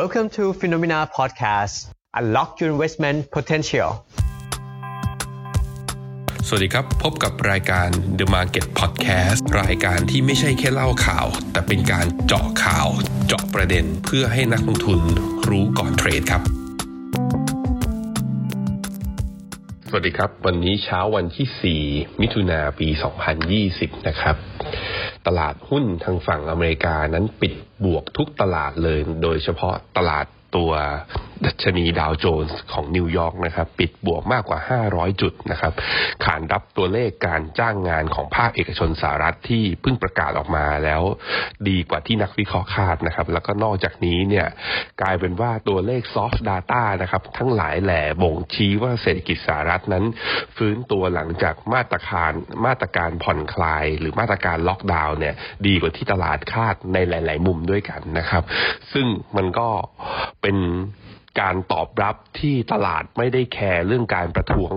Welcome to Phenomena Podcast. Unlock your investment potential. สวัสดีครับ พบกับรายการ The Market Podcast รายการที่ไม่ใช่แค่เล่าข่าว แต่เป็นการเจาะข่าว เจาะประเด็นเพื่อให้นักลงทุนรู้ก่อนเทรดครับ สวัสดีครับ วันนี้เช้าวันที่ 4 มิถุนาปี 2020 นะครับ ตลาดหุ้นทางฝั่งอเมริกานั้นปิดบวกทุกตลาดเลย โดยเฉพาะตลาด ตัวดัชนีดาวโจนส์ของนิวยอร์กนะครับปิดบวกมากกว่า 500 จุดนะครับขานรับตัวเลขการจ้างงานของภาคเอกชนสหรัฐที่เพิ่งประกาศออกมาแล้วดีกว่าที่นักวิเคราะห์คาดนะครับ แล้วก็นอกจากนี้เนี่ยกลายเป็นว่าตัวเลข soft data นะครับทั้งหลายแหล่บ่งชี้ว่าเศรษฐกิจสหรัฐนั้น ฟื้นตัวหลังจากมาตรการมาตรการผ่อนคลาย หรือมาตรการล็อกดาวน์เนี่ยดีกว่าที่ตลาดคาดในหลาย ๆ มุมด้วยกันนะครับ ซึ่งมันก็เป็นการตอบรับที่ตลาดไม่ได้แคร์เรื่องการประท้วง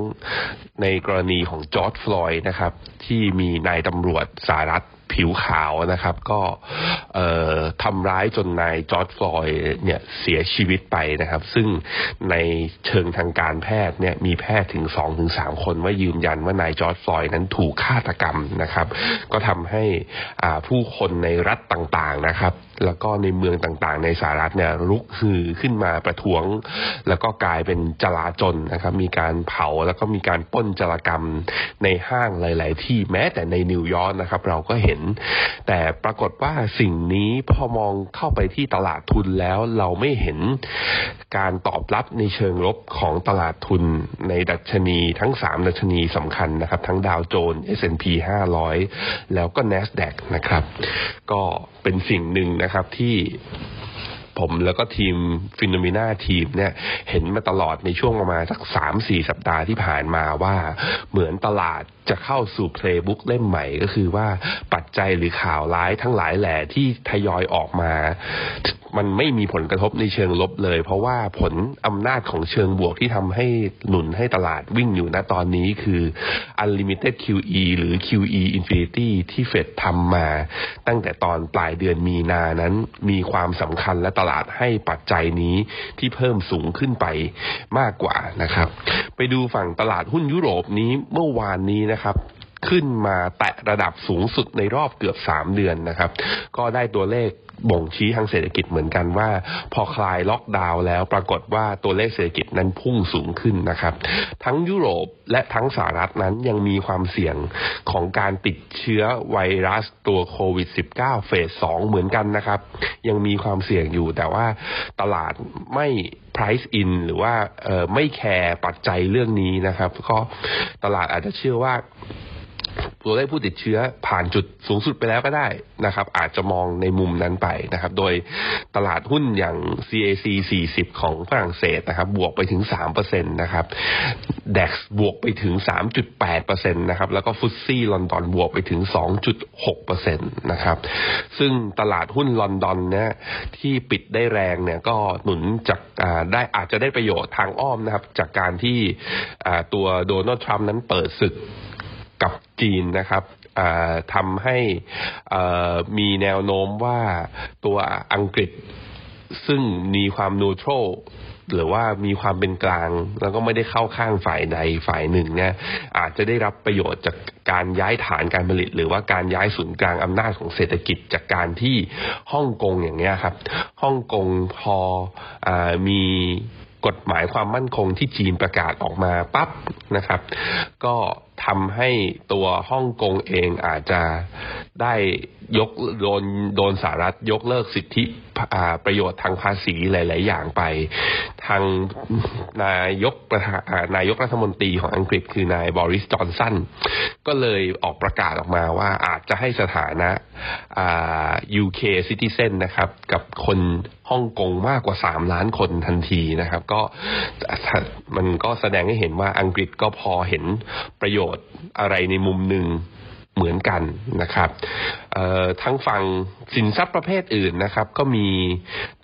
ในกรณีของจอร์จ ฟลอยด์นะครับ ที่มีนายตำรวจสหรัฐผิวขาวนะครับ ก็ทำร้ายจนนายจอร์จ ฟลอยด์เนี่ยเสียชีวิตไปนะครับ ซึ่งในเชิงทางการแพทย์เนี่ยมีแพทย์ถึงสองถึงสามคนว่ายืนยันว่านายจอร์ดฟลอยนั้นถูกฆาตกรรมนะครับ ก็ทำให้ผู้คนในรัฐต่างๆนะครับ แล้วก็ในเมืองต่างๆ ในสหรัฐเนี่ยลุกฮือขึ้นมาประท้วง แล้วก็กลายเป็นจลาจลนะครับ มีการเผาแล้วก็มีการป้นจลากรรมในห้างหลาย ๆ ที่แม้แต่ในนิวยอร์กนะครับ เราก็เห็นแต่ปรากฏว่าสิ่งนี้พอมองเข้าไปที่ตลาดทุนแล้วเราไม่เห็นการตอบรับในเชิงลบของตลาดทุนในดัชนีทั้ง 3 ดัชนีสำคัญนะครับ ทั้งดาวโจนส์ S&P 500 แล้วก็ NASDAQ นะครับ ก็เป็นสิ่งหนึ่งนะครับที่ผมแล้วก็ทีมฟิโนเมนาทีมเนี่ยเห็นมาตลอดในช่วงประมาณสักสามสี่สัปดาห์ที่ผ่านมาว่าเหมือนตลาด จะเข้าสู่เพลย์บุ๊กเล่มใหม่ก็คือว่าปัจจัยหรือข่าวร้ายทั้งหลายแหล่ที่ทยอยออกมา มันไม่มีผลกระทบในเชิงลบเลย เพราะว่าผลอำนาจของเชิงบวกที่ทำให้หนุนให้ตลาดวิ่งอยู่ณตอนนี้คือ unlimited QE หรือ QE infinity ที่เฟดทำมา ตั้งแต่ตอนปลายเดือนมีนานั้นมีความสำคัญและตลาดให้ปัจจัยนี้ที่เพิ่มสูงขึ้นไปมากกว่านะครับ ไปดูฝั่งตลาดหุ้นยุโรปนี้เมื่อวานนี้นะครับ ขึ้นมาแตะระดับสูงสุดในรอบเกือบสามเดือนนะครับ ก็ได้ตัวเลข บ่งชี้ทางเศรษฐกิจเหมือนกันว่า พอคลายล็อกดาวน์แล้วปรากฏว่าตัวเลขเศรษฐกิจนั้นพุ่งสูงขึ้นนะครับ ทั้งยุโรปและทั้งสหรัฐนั้นยังมีความเสี่ยงของการติดเชื้อไวรัสตัวโควิด -19 เฟสสองเหมือนกันนะครับ ยังมีความเสี่ยงอยู่แต่ว่าตลาดไม่ price in หรือว่าไม่แคร์ปัจจัยเรื่องนี้นะครับ ก็ตลาดอาจจะเชื่อว่า ตัวเลขผู้ติดเชื้อผ่านจุดสูงสุดไปแล้วก็ได้นะครับ อาจจะมองในมุมนั้นไปนะครับ โดยตลาดหุ้นอย่าง CAC 40 ของฝรั่งเศสนะครับ บวกไปถึง 3%นะครับ DAX บวกไปถึง 3.8%นะครับ แล้วก็ฟุตซี่ลอนดอนบวกไปถึง 2.6%นะครับ ซึ่งตลาดหุ้นลอนดอนเนี่ยที่ปิดได้แรงเนี่ยก็หนุนจากได้อาจจะได้ประโยชน์ทางอ้อมนะครับ จากการที่ตัวโดนัลด์ทรัมป์นั้นเปิดศึกกับ จีนนะครับทำให้มีแนวโน้มว่าตัวอังกฤษซึ่งมีความนูโตรหรือว่ามีความเป็นกลาง แล้วก็ไม่ได้เข้าข้างฝ่ายใดฝ่ายหนึ่งเนี่ยอาจจะได้รับประโยชน์จากการย้ายฐานการผลิต หรือว่าการย้ายศูนย์กลางอำนาจของเศรษฐกิจจากการที่ฮ่องกงอย่างเงี้ยครับฮ่องกงพออมีกฎหมายความมั่นคงที่จีนประกาศออกมาปั๊บนะครับ ก็ทำให้ตัวฮ่องกงเองอาจจะได้ยกโดนโดนสหรัฐยกเลิกสิทธิประโยชน์ทางภาษีหลาย ๆ อย่างไป ทางนายกประานายกรัฐมนตรีของอังกฤษคือนายบริสจอนสันก็เลยออกประกาศออกมาว่าอาจจะให้สถานะ UK citizen นะครับ กับคนฮ่องกงมากกว่า 3 ล้านคนทันทีนะครับ ก็มันก็แสดงให้เห็นว่าอังกฤษก็พอเห็นประโยชน์อะไรในมุมหนึ่งเหมือนกันนะครับทั้งฝั่งสินทรัพย์ประเภทอื่นนะครับ ก็มี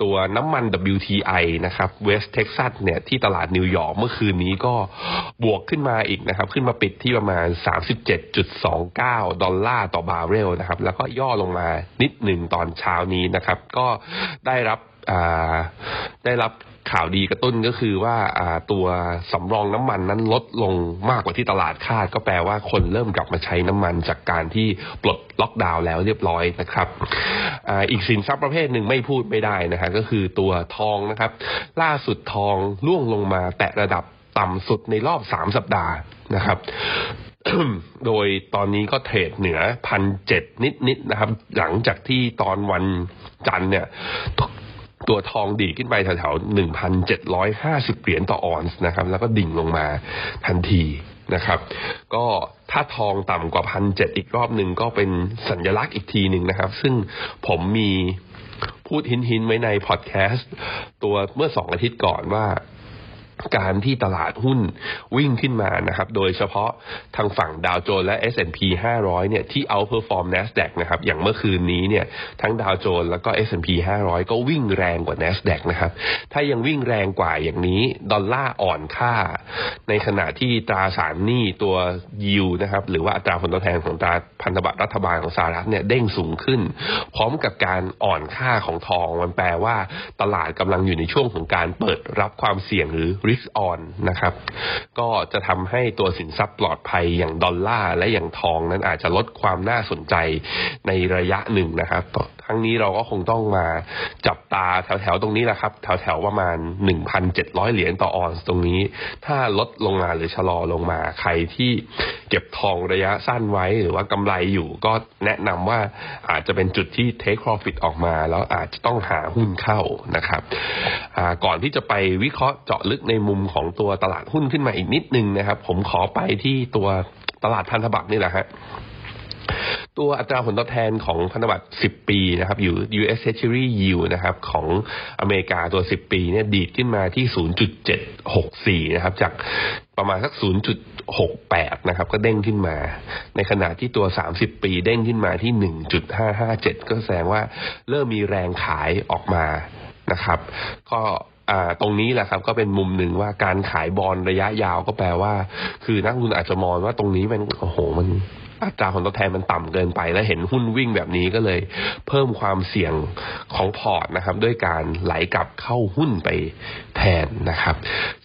ตัวน้ำมัน WTI นะครับ West Texas เนี่ยที่ตลาดนิวยอร์กเมื่อคืนนี้ก็บวกขึ้นมาอีกนะครับ ขึ้นมาปิดที่ประมาณ 37.29 ดอลลาร์ต่อบาร์เรลนะครับ แล้วก็ย่อลงมานิดหนึ่งตอนเช้านี้นะครับ ก็ได้รับได้รับ ข่าวดีกระตุ้นก็คือว่าตัวสำรองน้ำมันนั้นลดลงมากกว่าที่ตลาดคาด ก็แปลว่าคนเริ่มกลับมาใช้น้ำมันจากการที่ปลดล็อกดาวน์แล้วเรียบร้อยนะครับออีกสินทรัพย์ประเภทหนึ่งไม่พูดไม่ได้นะฮะก็คือตัวทองนะครับ ล่าสุดทองล่วงลงมาแตะระดับต่ำสุดในรอบสามสัปดาห์นะครับโดยตอนนี้ก็เทรดเหนือพันเจ็ดนิดๆนะครับ หลังจากที่ตอนวันจันทร์เนี่ย ตัวทองดีขึ้นไปแถวๆหนึ่งพันเจ็ดร้อยห้าสิบเหรียญต่อออนซ์นะครับ แล้วก็ดิ่งลงมาทันทีนะครับ ก็ถ้าทองต่ำกว่าพันเจ็ดอีกรอบหนึ่งก็เป็นสัญลักษณ์อีกทีหนึ่งนะครับ ซึ่งผมมีพูดหินหินไว้ในพอดแคสต์ตัวเมื่อสองอาทิตย์ก่อนว่า การที่ตลาดหุ้นวิ่งขึ้นมานะครับ โดยเฉพาะทางฝั่งดาวโจนส์และ S&P 500 เนี่ยที่ outperform NASDAQ นะครับ อย่างเมื่อคืนนี้เนี่ยทั้งดาวโจนส์แล้วก็ S&P 500 ก็วิ่งแรงกว่า NASDAQ นะครับ ถ้ายังวิ่งแรงกว่าอย่างนี้ดอลลาร์อ่อนค่า ในขณะที่ตราสารหนี้ตัวยิวนะครับหรือว่าอัตราผลตอบแทนของตราพันธบัตรรัฐบาลของสหรัฐเนี่ยเด้งสูงขึ้น พร้อมกับการอ่อนค่าของทองมันแปลว่า ตลาดกำลังอยู่ในช่วงของการเปิดรับความเสี่ยงหรือ risk on นะครับ ก็จะทำให้ตัวสินทรัพย์ปลอดภัยอย่างดอลลาร์และอย่างทองนั้นอาจจะลดความน่าสนใจในระยะหนึ่งนะครับทั้งนี้เราก็คงต้องมาจับตาแถวๆตรงนี้แหละครับ แถวๆประมาณ 1,700 เหรียญต่อออนซ์ตรงนี้ ถ้าลดลงมาหรือชะลอลงมาใครที่เก็บทองระยะสั้นไว้หรือว่ากำไรอยู่ก็แนะนำว่าอาจจะเป็นจุดที่ take profit ออกมา แล้วอาจจะต้องหาหุ้นเข้านะครับก่อนที่จะไปวิเคราะห์เจาะลึกในมุมของตัวตลาดหุ้นขึ้นมาอีกนิดนึงนะครับ ผมขอไปที่ตัวตลาดพันธบัตรนี่แหละฮะตัวอัตราผลตอบแทนของพันธบัตร 10 ปีนะครับ อยู่ US Treasury Yield นะครับ ของอเมริกาตัว 10 ปีเนี่ยดีดขึ้นมาที่ 0.764 นะครับ จากประมาณสัก 0.68 นะครับ ก็เด้งขึ้นมา ในขณะที่ตัว 30 ปีเด้งขึ้นมาที่ 1.557 ก็แสดงว่าเริ่มมีแรงขายออกมานะครับ ก็ ตรงนี้แหละครับ ก็เป็นมุมหนึ่งว่าการขายบอลระยะยาวก็แปลว่า คือนักลงทุนอาจจะมองว่าตรงนี้มันโอ้โหมันอัตราผลตอบแทนมันต่ำเกินไปแล้วเห็นหุ้นวิ่งแบบนี้ก็เลย เพิ่มความเสี่ยงของพอร์ตนะครับ ด้วยการไหลกลับเข้าหุ้นไปแทนนะครับ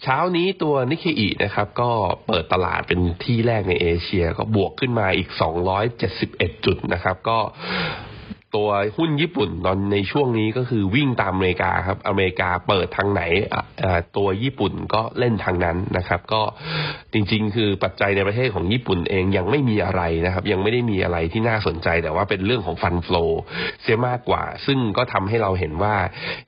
เช้านี้ตัวนิเคอีนะครับ ก็เปิดตลาดเป็นที่แรกในเอเชีย ก็บวกขึ้นมาอีก 271 จุดนะครับ ก็ ตัวหุ้นญี่ปุ่นตอนในช่วงนี้ก็คือวิ่งตามอเมริกาครับอเมริกาเปิดทางไหนตัวญี่ปุ่นก็เล่นทางนั้นนะครับ ก็จริงๆ คือปัจจัยในประเทศของญี่ปุ่นเองยังไม่มีอะไรนะครับ ยังไม่ได้มีอะไรที่น่าสนใจแต่ว่าเป็นเรื่องของฟันฟลอเสียมากกว่า ซึ่งก็ทำให้เราเห็นว่า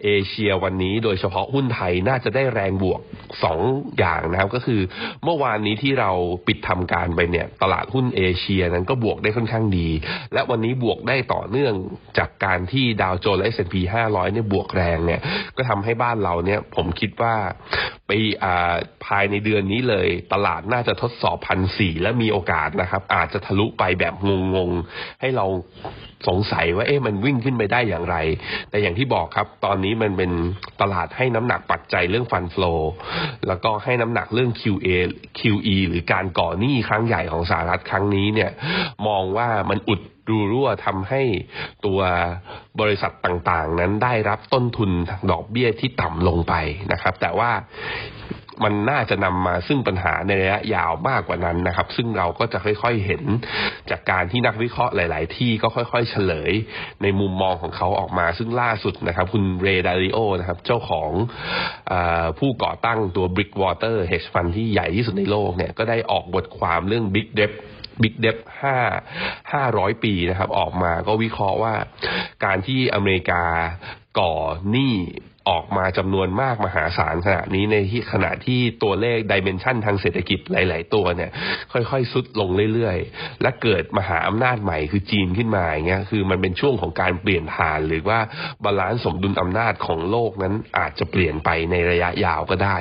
เอเชียวันนี้โดยเฉพาะหุ้นไทยน่าจะได้แรงบวกสองอย่างนะครับ ก็คือเมื่อวานนี้ที่เราปิดทำการไปเนี่ยตลาดหุ้นเอเชียนั้นก็บวกได้ค่อนข้างดี และวันนี้บวกได้ต่อเนื่องจากการที่ดาวโจนส์และ S&P 500เนี่ยบวกแรงเนี่ยก็ทำให้บ้านเราเนี่ยผมคิดว่าไปภายในเดือนนี้เลย ตลาดน่าจะทดสอบพันสี่และมีโอกาสนะครับ อาจจะทะลุไปแบบงงๆ ให้เราสงสัยว่าเอ๊ะมันวิ่งขึ้นไปได้อย่างไร แต่อย่างที่บอกครับ ตอนนี้มันเป็นตลาดให้น้ำหนักปัจจัยเรื่องฟันฟลอแล้วก็ให้น้ำหนักเรื่อง QA QE หรือการก่อหนี้ครั้งใหญ่ของสหรัฐครั้งนี้เนี่ย มองว่ามันอุด รูรั่วทำให้ตัวบริษัทต่างๆ นั้นได้รับต้นทุนดอกเบี้ยที่ต่ำลงไปนะครับ แต่ว่ามันน่าจะนำมาซึ่งปัญหาในระยะยาวมากกว่านั้นนะครับ ซึ่งเราก็จะค่อยๆเห็นจากการที่นักวิเคราะห์หลาย ๆ ที่ก็ค่อย ๆ เฉลยในมุมมองของเขาออกมา ซึ่งล่าสุดนะครับ คุณเรดาริโอนะครับ เจ้าของอผู้ก่อตั้งตัว Brickwater Hedge Fund ที่ใหญ่ที่สุดในโลกเนี่ยก็ได้ออกบทความเรื่อง Big Debt บิ๊กเดฟห้าห้าร้อยปีนะครับ ออกมาก็วิเคราะห์ว่าการที่อเมริกาก่อหนี้ ออกมาจำนวนมากมหาศาลขณะนี้ในที่ขณะที่ตัวเลขดิเมนชันทางเศรษฐกิจหลาย ๆ ตัวเนี่ย ค่อย ๆ ทรุดลงเรื่อย ๆ และเกิดมหาอำนาจใหม่คือจีนขึ้นมาอย่างเงี้ยคือมันเป็นช่วงของการเปลี่ยนผ่าน หรือว่า balance สมดุลอำนาจของโลกนั้นอาจจะเปลี่ยนไปในระยะยาวก็ได้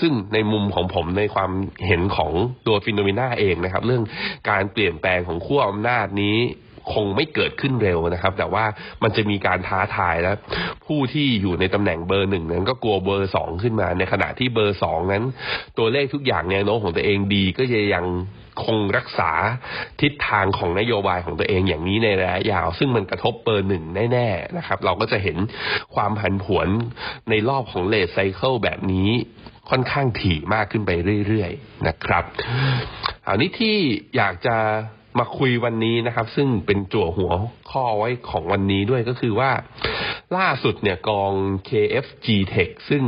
ซึ่งในมุมของผมในความเห็นของตัว FINNOMENA เองนะครับ เรื่องการเปลี่ยนแปลงของขั้วอำนาจนี้ คงไม่เกิดขึ้นเร็วนะครับ แต่ว่ามันจะมีการท้าทายแล้วผู้ที่อยู่ในตำแหน่งเบอร์หนึ่งนั้นก็กลัวเบอร์สองขึ้นมา ในขณะที่เบอร์สองนั้น ตัวเลขทุกอย่างแนวโน้มของตัวเองดีก็จะยังคงรักษาทิศทางของนโยบายของตัวเองอย่างนี้ในระยะยาว ซึ่งมันกระทบเบอร์หนึ่งแน่ๆนะครับ เราก็จะเห็นความผันผวนในรอบของเลทไซเคิลแบบนี้ค่อนข้างถี่มากขึ้นไปเรื่อยๆนะครับเอานี้ที่อยากจะ มาคุยวันนี้นะครับ ซึ่งเป็นจั่วหัวข้อไว้ของวันนี้ด้วยก็คือว่าล่าสุดเนี่ยกอง KF-GTECH ซึ่ง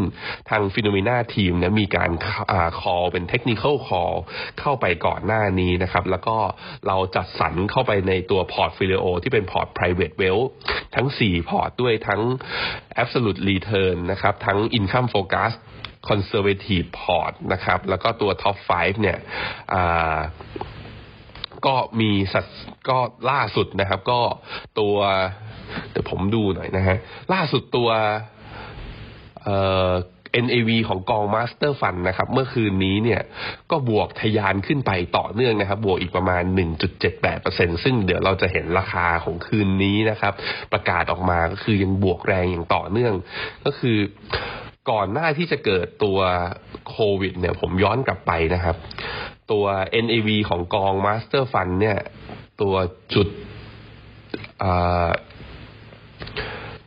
ทาง FINNOMENA team เนี่ยมีการอ call เป็น technical call เข้าไปก่อนหน้านี้นะครับ แล้วก็เราจัดสรรเข้าไปในตัว portfolio ที่เป็นพอร์ต private wealth ทั้ง 4 พอร์ตด้วยทั้ง absolute return นะครับ ทั้ง income focus conservative port นะครับ แล้วก็ตัว top 5 เนี่ย ก็มีสัดก็ล่าสุดนะครับ ก็ตัวเดี๋ยวผมดูหน่อยนะฮะล่าสุดตัวเอ่อ NAV ของกอง Master Fund นะครับ เมื่อคืนนี้เนี่ยก็บวกทยานขึ้นไปต่อเนื่องนะครับ บวกอีกประมาณ 1.78%ซึ่งเดี๋ยวเราจะเห็นราคาของคืนนี้นะครับ ประกาศออกมาก็คือยังบวกแรงอย่างต่อเนื่อง ก็คือก่อนหน้าที่จะเกิดตัวโควิด เนี่ย ผมย้อนกลับไปนะครับ ตัว NAV ของกอง Master Fund เนี่ย ตัวจุด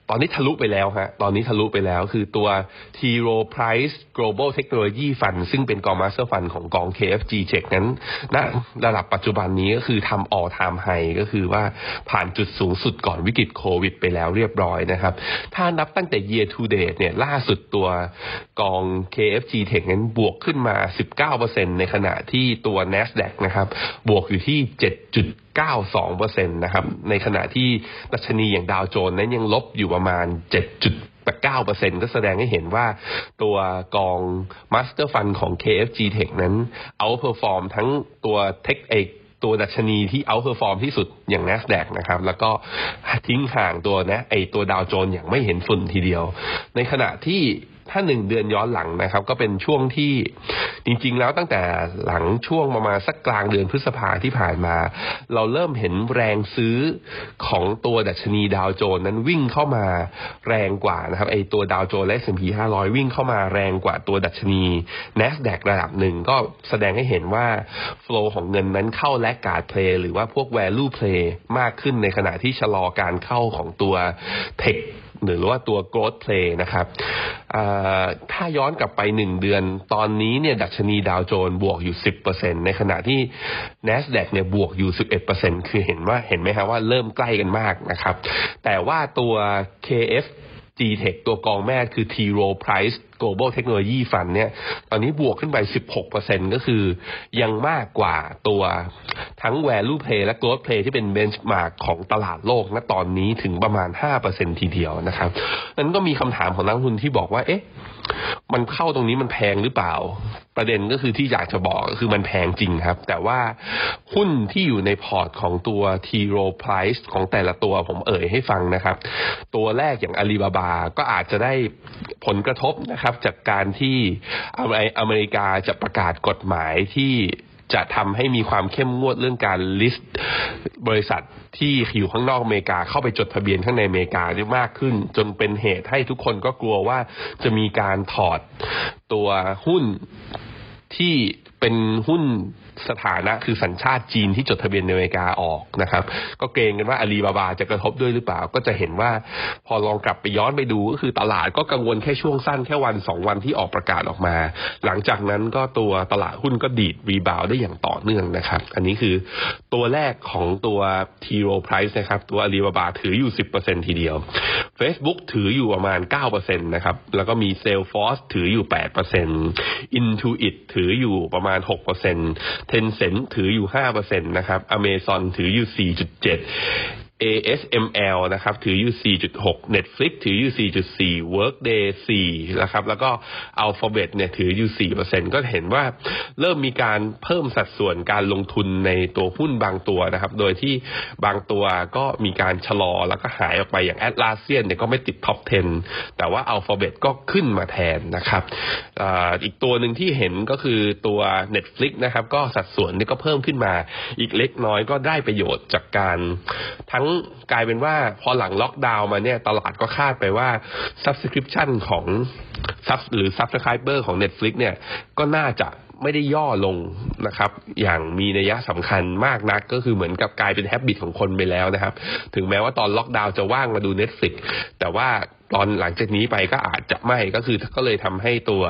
ตอนนี้ทะลุไปแล้วฮะ ตอนนี้ทะลุไปแล้วคือตัว T Rowe Price Global Technology Fund ซึ่งเป็นกอง Master Fund ของกอง KFG Check นั้นณระดับปัจจุบันนี้ก็คือทำ all time high ก็คือว่าผ่านจุดสูงสุดก่อนวิกฤตโควิดไปแล้วเรียบร้อยนะครับ ถ้านับตั้งแต่ year to date เนี่ยล่าสุดตัวกอง KFG Tech นั้นบวกขึ้นมา 19%ในขณะที่ตัว NASDAQ นะครับ บวกอยู่ที่ 7 92%นะครับ ในขณะที่ดัชนีอย่างดาวโจนส์นั้นยังลบอยู่ประมาณ7 9%ก็แสดงให้เห็นว่าตัวกอง Master Fund ของ KFG Tech นั้น outperform ทั้งตัวเทคเอกตัวดัชนีที่ outperform ที่สุดอย่าง NASDAQ นะครับ แล้วก็ทิ้งห่างตัวนะไอตัวดาวโจนส์อย่างไม่เห็นฝุ่นทีเดียว ในขณะที่ ถ้าหนึ่งเดือนย้อนหลังนะครับ ก็เป็นช่วงที่จริง ๆ แล้วตั้งแต่หลังช่วงประมาณสักกลางเดือนพฤษภาที่ผ่านมา เราเริ่มเห็นแรงซื้อของตัวดัชนีดาวโจนนั้นวิ่งเข้ามาแรงกว่านะครับไอตัวดาวโจนและ S&P 500 วิ่งเข้ามาแรงกว่าตัวดัชนี NASDAQ ระดับหนึ่งก็แสดงให้เห็นว่าโฟล์ของเงินนั้นเข้าและการเพลย์หรือว่าพวก value play มากขึ้นในขณะที่ชะลอการเข้าของตัว หรือว่าตัว growth play นะครับถ้าย้อนกลับไปหนึ่งเดือน ตอนนี้เนี่ยดัชนีดาวโจนบวกอยู่ 10%ในขณะที่ NASDAQ เนี่ยบวกอยู่ 11%คือเห็นว่าเห็นไหมครับว่าเริ่มใกล้กันมากนะครับ แต่ว่าตัว KF G-Tech ตัวกองแม่คือ T Rowe Price Global Technology Fund เนี่ย ตอนนี้บวกขึ้นไป 16%ก็คือยังมากกว่าตัวทั้ง value play และ growth play ที่เป็น benchmark ของตลาดโลกณตอนนี้ถึงประมาณ 5%ทีเดียวนะครับ นั้นก็มีคำถามของนักลงทุนที่บอกว่า เอ๊ะ มันเข้าตรงนี้มันแพงหรือเปล่า ประเด็นก็คือที่อยากจะบอกคือมันแพงจริงครับ แต่ว่าหุ้นที่อยู่ในพอร์ตของตัว T. Rowe Price ของแต่ละตัวผมเอ่ยให้ฟังนะครับ ตัวแรกอย่างอาลีบาบาก็อาจจะได้ผลกระทบนะครับครับ จากการที่อเมริกาจะประกาศกฎหมายที่จะทำให้มีความเข้มงวดเรื่องการ listบริษัทที่อยู่ข้างนอกอเมริกาเข้าไปจดทะเบียนข้างในอเมริกาได้มากขึ้น จนเป็นเหตุให้ทุกคนก็กลัวว่าจะมีการถอดตัวหุ้นที่เป็นหุ้น สถานะคือสัญชาติจีนที่จดทะเบียนในอเมริกาออกนะครับ ก็เกรงกันว่าอาลีบาบาจะกระทบด้วยหรือเปล่า ก็จะเห็นว่าพอลองกลับไปย้อนไปดูก็คือตลาดก็กังวลแค่ช่วงสั้นแค่วันสองวันที่ออกประกาศออกมา หลังจากนั้นก็ตัวตลาดหุ้นก็ดีด rebound ได้อย่างต่อเนื่องนะครับ อันนี้คือตัวแรกของตัว T Rowe Price นะครับ ตัวอาลีบาบาถืออยู่ 10%ทีเดียว Facebook ถืออยู่ประมาณ 9%นะครับ แล้วก็มี Salesforce ถืออยู่ 8% Intuit ถืออยู่ประมาณ 6%เทนเซ็นถืออยู่5%นะครับอเมซอนถืออยู่ 4.7 ASML นะครับ ถืออยู่ 4.6 Netflix ถืออยู่ 4.4 Workday 4 นะครับ แล้วก็ Alphabet เนี่ยถืออยู่ 4%ก็เห็นว่าเริ่มมีการเพิ่มสัดส่วนการลงทุนในตัวหุ้นบางตัวนะครับ โดยที่บางตัวก็มีการชะลอแล้วก็หายออกไปอย่าง Atlassian เนี่ยก็ไม่ติดท็อป 10 แต่ว่า Alphabet ก็ขึ้นมาแทนนะครับออีกตัวหนึ่งที่เห็นก็คือตัว Netflix นะครับ ก็สัดส่วนนี่ก็เพิ่มขึ้นมาอีกเล็กน้อยก็ได้ประโยชน์จากการทั้งกลายเป็นว่าพอหลังล็อกดาวน์มาเนี่ยตลาดก็คาดไปว่า subscription ของsub หรือ subscriber ของ Netflix เนี่ยก็น่าจะ ไม่ได้ย่อลงนะครับ อย่างมีนัยสำคัญมากนักก็คือเหมือนกับกลายเป็น habit ของคนไปแล้วนะครับ ถึงแม้ว่าตอนล็อกดาวน์จะว่างมาดู Netflix แต่ว่าตอนหลังจากนี้ไปก็อาจจะไม่ก็คือก็เลยทำให้ตัว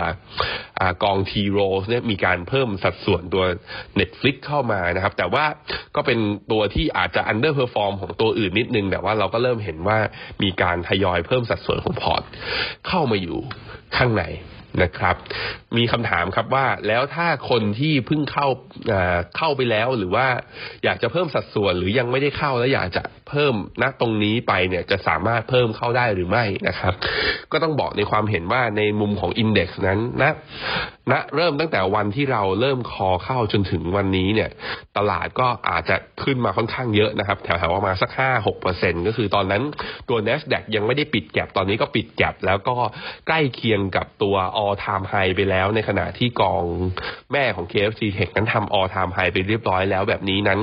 อกอง T. Rowe เนี่ยมีการเพิ่มสัดส่วนตัว Netflix เข้ามานะครับ แต่ว่าก็เป็นตัวที่อาจจะ underperform ของตัวอื่นนิดนึง แต่ว่าเราก็เริ่มเห็นว่ามีการทยอยเพิ่มสัดส่วนของพอร์ตเข้ามาอยู่ข้างใน นะครับ มีคำถามครับว่าแล้วถ้าคนที่เพิ่งเข้าเข้าไปแล้วหรือว่าอยากจะเพิ่มสัดส่วนหรือยังไม่ได้เข้าแล้วอยากจะเพิ่มณตรงนี้ไปเนี่ยจะสามารถเพิ่มเข้าได้หรือไม่นะครับ ก็ต้องบอกในความเห็นว่าในมุมของอินเด็กซ์นั้นนะ ณเริ่มตั้งแต่วันที่เราเริ่มคอเข้าจนถึงวันนี้เนี่ย ตลาดก็อาจจะขึ้นมาค่อนข้างเยอะนะครับ แถวๆประมาณสักห้าหกเปอร์เซ็นก็คือตอนนั้นตัว N น s d a q ยังไม่ได้ปิดแก็บตอนนี้ก็ปิดแก็บแล้วก็ใกล้เคียงกับตัว all time high ไปแล้ว ในขณะที่กองแม่ของ KFC Tech นั้นทำ all time high ไปเรียบร้อยแล้วแบบนี้นั้น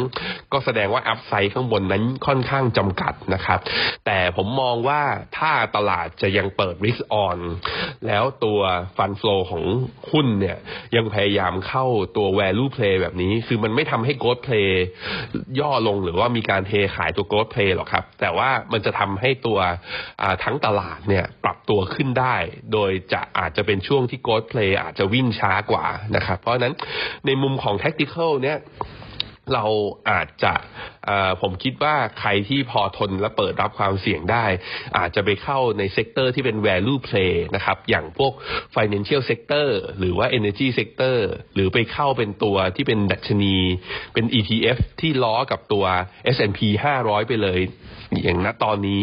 ก็แสดงว่าอัพไซด์ข้างบนนั้นค่อนข้างจำกัดนะครับ แต่ผมมองว่าถ้าตลาดจะยังเปิด risk on แล้วตัว fund flow ของหุ้นเนี่ย ยังพยายามเข้าตัว value play แบบนี้ คือมันไม่ทำให้ growth play ย่อลงหรือว่ามีการเทขายตัว growth play หรอกครับ แต่ว่ามันจะทำให้ตัวทั้งตลาดเนี่ยปรับตัวขึ้นได้ โดยจะอาจจะเป็นช่วงที่ growth play อาจจะวิ่งช้ากว่านะครับ เพราะนั้นในมุมของ tactical เนี่ย เราอาจจะผมคิดว่าใครที่พอทนและเปิดรับความเสี่ยงได้ อาจจะไปเข้าใน sector ที่เป็น value play นะครับ อย่างพวก financial sector หรือว่า energy sector หรือไปเข้าเป็นตัวที่เป็นดัชนี เป็น ETF ที่ล้อกับตัว S&P 500 ไปเลย อย่างณตอนนี้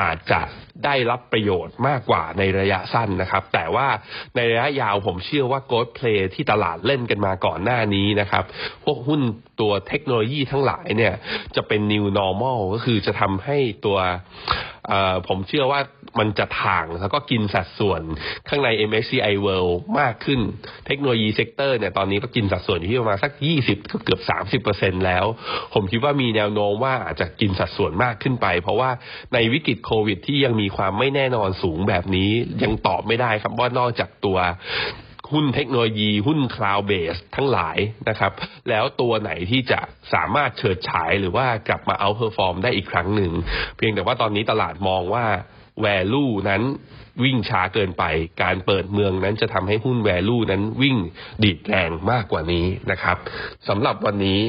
อาจจะได้รับประโยชน์มากกว่าในระยะสั้นนะครับ แต่ว่าในระยะยาวผมเชื่อว่า growth play ที่ตลาดเล่นกันมาก่อนหน้านี้นะครับ พวกหุ้น ตัวเทคโนโลยีทั้งหลายเนี่ย จะเป็น new normal ก็คือจะทำให้ตัวผมเชื่อว่ามันจะถ่างแล้วก็กินสัดส่วนข้างใน MSCI World มากขึ้น technology sector เนี่ยตอนนี้ก็กินสัดส่วนอยู่ที่ประมาณสัก 20เกือบ 30 แล้ว ผมคิดว่ามีแนวโน้มว่าอาจจะกินสัดส่วนมากขึ้นไป เพราะว่าในวิกฤตโควิดที่ยังมีความไม่แน่นอนสูงแบบนี้ยังตอบไม่ได้ครับว่านอกจากตัว หุ้นเทคโนโลยี หุ้น cloud-based ทั้งหลายนะครับ แล้วตัวไหนที่จะสามารถเฉิดฉายหรือว่ากลับมา outperform ได้อีกครั้งหนึ่ง เพียงแต่ว่าตอนนี้ตลาดมองว่า แวลูนั้นวิ่งช้าเกินไป การเปิดเมืองนั้นจะทำให้หุ้นแวลูนั้นวิ่งดีดแรงมากกว่านี้นะครับสำหรับวันนี้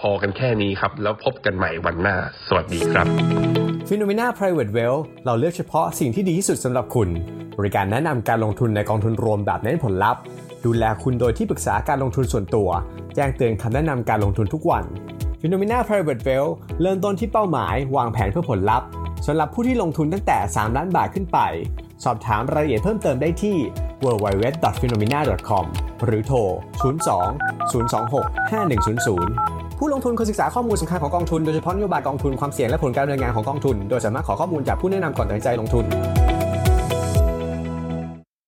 พอกันแค่นี้ครับ แล้วพบกันใหม่วันหน้า สวัสดีครับ p h e n o m e n a Private Wealth เราเลือกเฉพาะสิ่งที่ดีที่สุดสำหรับคุณ บริการแนะนำการลงทุนในกองทุนรวมแบบเน้นผลลัพธ์ ดูแลคุณโดยที่ปรึกษาการลงทุนส่วนตัว แจ้งเตือนคำแนะนำการลงทุนทุกวัน p h e n o m e n a Private Wealth เริ่มต้นที่เป้าหมาย วางแผนเพื่อผลลัพธ์ สำหรับผู้ที่ลงทุนตั้งแต่ 3 ล้านบาทขึ้นไป สอบถามรายละเอียดเพิ่มเติมได้ที่ www.phenomena.com หรือโทร 02 026 5100 ผู้ลงทุนควรศึกษาข้อมูลสำคัญของกองทุนโดยเฉพาะนโยบายกองทุนความเสี่ยงและผลการดำเนินงานของกองทุน โดยสามารถขอข้อมูลจากผู้แนะนำก่อนตัดสินใจลงทุน